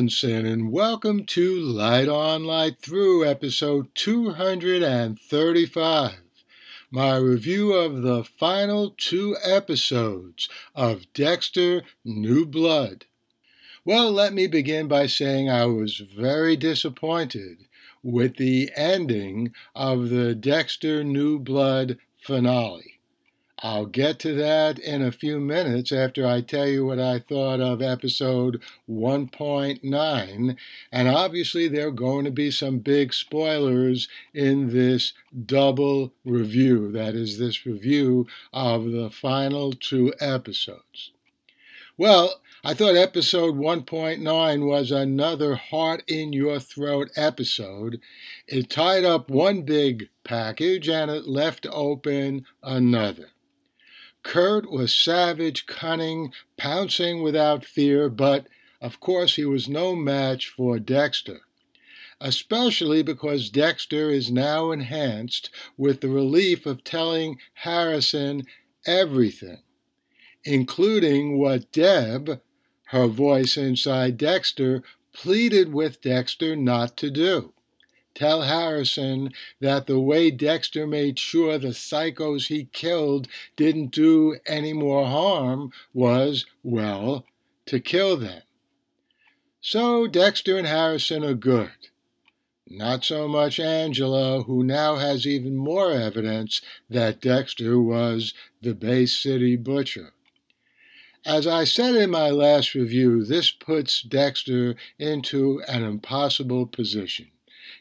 Levinson, and welcome to Light On, Light Through, episode 235, my review of the final two episodes of Dexter New Blood. Well, let me begin by saying I was very disappointed with the ending of the Dexter New Blood finale. I'll get to that in a few minutes after I tell you what I thought of episode 1.9. And obviously, there are going to be some big spoilers in this double review. That is, this review of the final two episodes. Well, I thought episode 1.9 was another heart in your throat episode. It tied up one big package and it left open another. Kurt was savage, cunning, pouncing without fear, but of course he was no match for Dexter. Especially because Dexter is now enhanced with the relief of telling Harrison everything, including what Deb, her voice inside Dexter, pleaded with Dexter not to do. Tell Harrison that the way Dexter made sure the psychos he killed didn't do any more harm was, well, to kill them. So Dexter and Harrison are good. Not so much Angela, who now has even more evidence that Dexter was the Bay City butcher. As I said in my last review, this puts Dexter into an impossible position.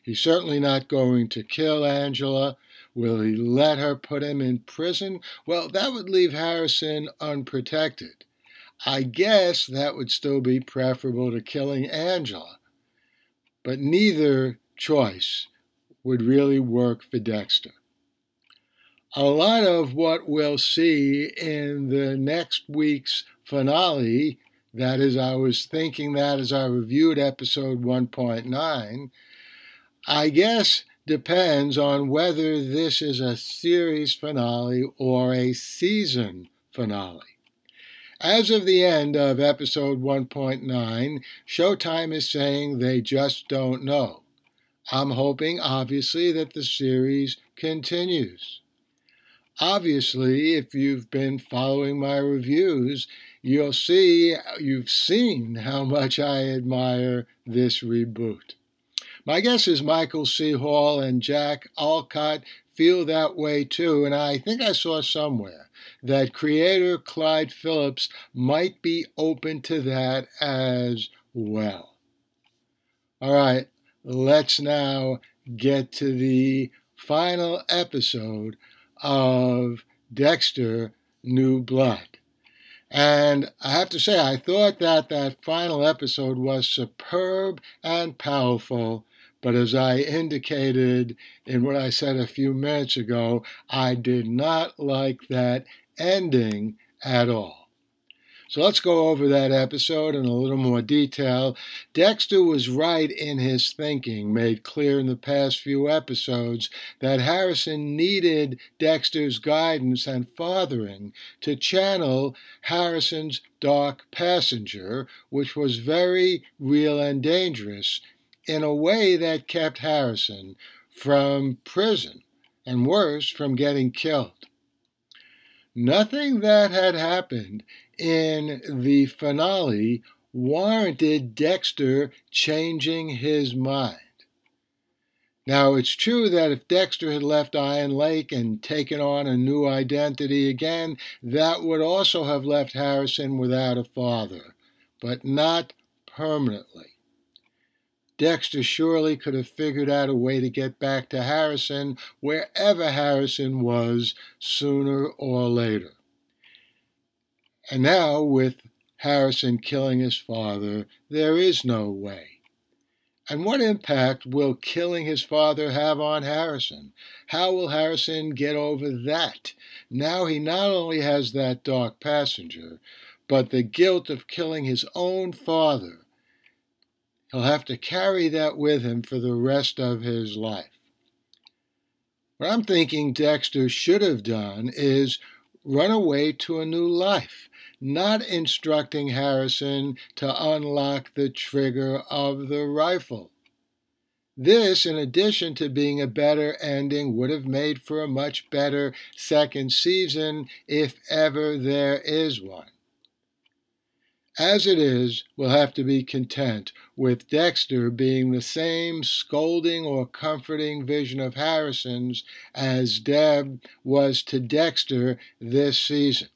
He's certainly not going to kill Angela. Will he let her put him in prison? Well, that would leave Harrison unprotected. I guess that would still be preferable to killing Angela. But neither choice would really work for Dexter. A lot of what we'll see in the next week's finale, that is, I was thinking that as I reviewed episode 1.9, I guess depends on whether this is a series finale or a season finale. As of the end of episode 1.9, Showtime is saying they just don't know. I'm hoping, obviously, that the series continues. Obviously, if you've been following my reviews, you'll see, you've seen how much I admire this reboot. My guess is Michael C. Hall and Jack Alcott feel that way too, and I think I saw somewhere that creator Clyde Phillips might be open to that as well. All right, let's now get to the final episode of Dexter New Blood. And I have to say, I thought that that final episode was superb and powerful but as I indicated in what I said a few minutes ago, I did not like that ending at all. So let's go over that episode in a little more detail. Dexter was right in his thinking, made clear in the past few episodes, that Harrison needed Dexter's guidance and fathering to channel Harrison's dark passenger, which was very real and dangerous in a way that kept Harrison from prison and worse, from getting killed. Nothing that had happened in the finale warranted Dexter changing his mind. Now, it's true that if Dexter had left Iron Lake and taken on a new identity again, that would also have left Harrison without a father, but not permanently. Dexter surely could have figured out a way to get back to Harrison wherever Harrison was sooner or later. And now, with Harrison killing his father, there is no way. And what impact will killing his father have on Harrison? How will Harrison get over that? Now he not only has that dark passenger, but the guilt of killing his own father He'll have to carry that with him for the rest of his life. What I'm thinking Dexter should have done is run away to a new life, not instructing Harrison to unlock the trigger of the rifle. This, in addition to being a better ending, would have made for a much better second season if ever there is one. As it is, we'll have to be content with Dexter being the same scolding or comforting vision of Harrison's as Deb was to Dexter this season.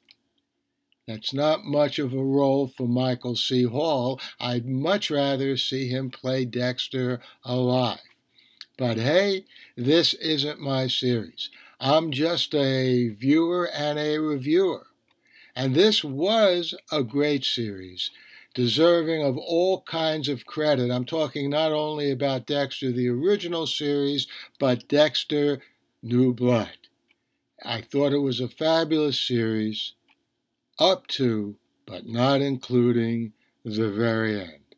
That's not much of a role for Michael C. Hall. I'd much rather see him play Dexter alive. But hey, this isn't my series. I'm just a viewer and a reviewer. And this was a great series, deserving of all kinds of credit. I'm talking not only about Dexter, the original series, but Dexter New Blood. I thought it was a fabulous series, up to, but not including, the very end.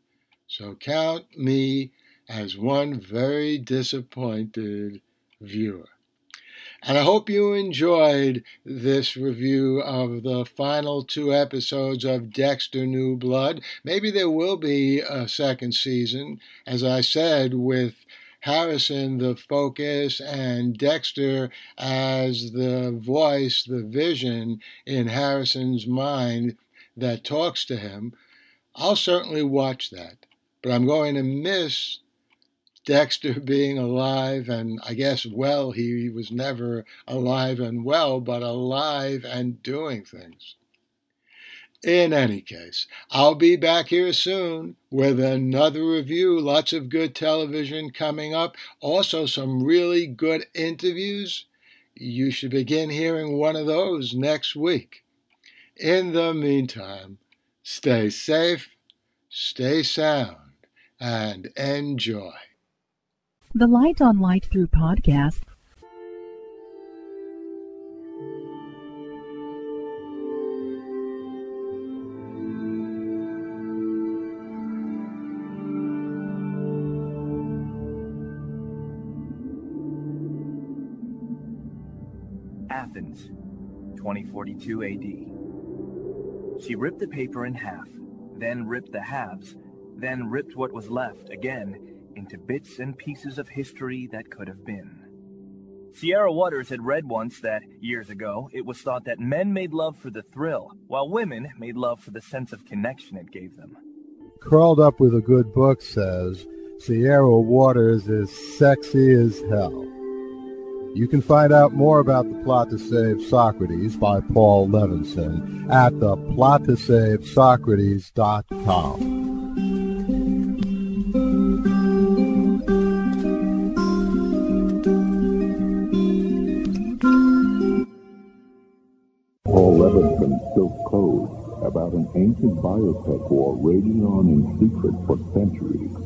So count me as one very disappointed viewer. And I hope you enjoyed this review of the final two episodes of Dexter New Blood. Maybe there will be a second season, as I said, with Harrison the focus and Dexter as the voice, the vision in Harrison's mind that talks to him. I'll certainly watch that, but I'm going to miss Dexter being alive and I guess well, he was never alive and well, but alive and doing things. In any case, I'll be back here soon with another review. Lots of good television coming up. Also, some really good interviews. You should begin hearing one of those next week. In the meantime, stay safe, stay sound, and enjoy. The Light on Light Through podcast Athens, 2042 AD. She ripped the paper in half, then ripped the halves, then ripped what was left again into bits and pieces of history that could have been. Sierra Waters had read once that, years ago, it was thought that men made love for the thrill, while women made love for the sense of connection it gave them. Curled Up with a Good Book says Sierra Waters is sexy as hell. You can find out more about the plot to save Socrates by Paul Levinson at the about an ancient biotech war raging on in secret for centuries.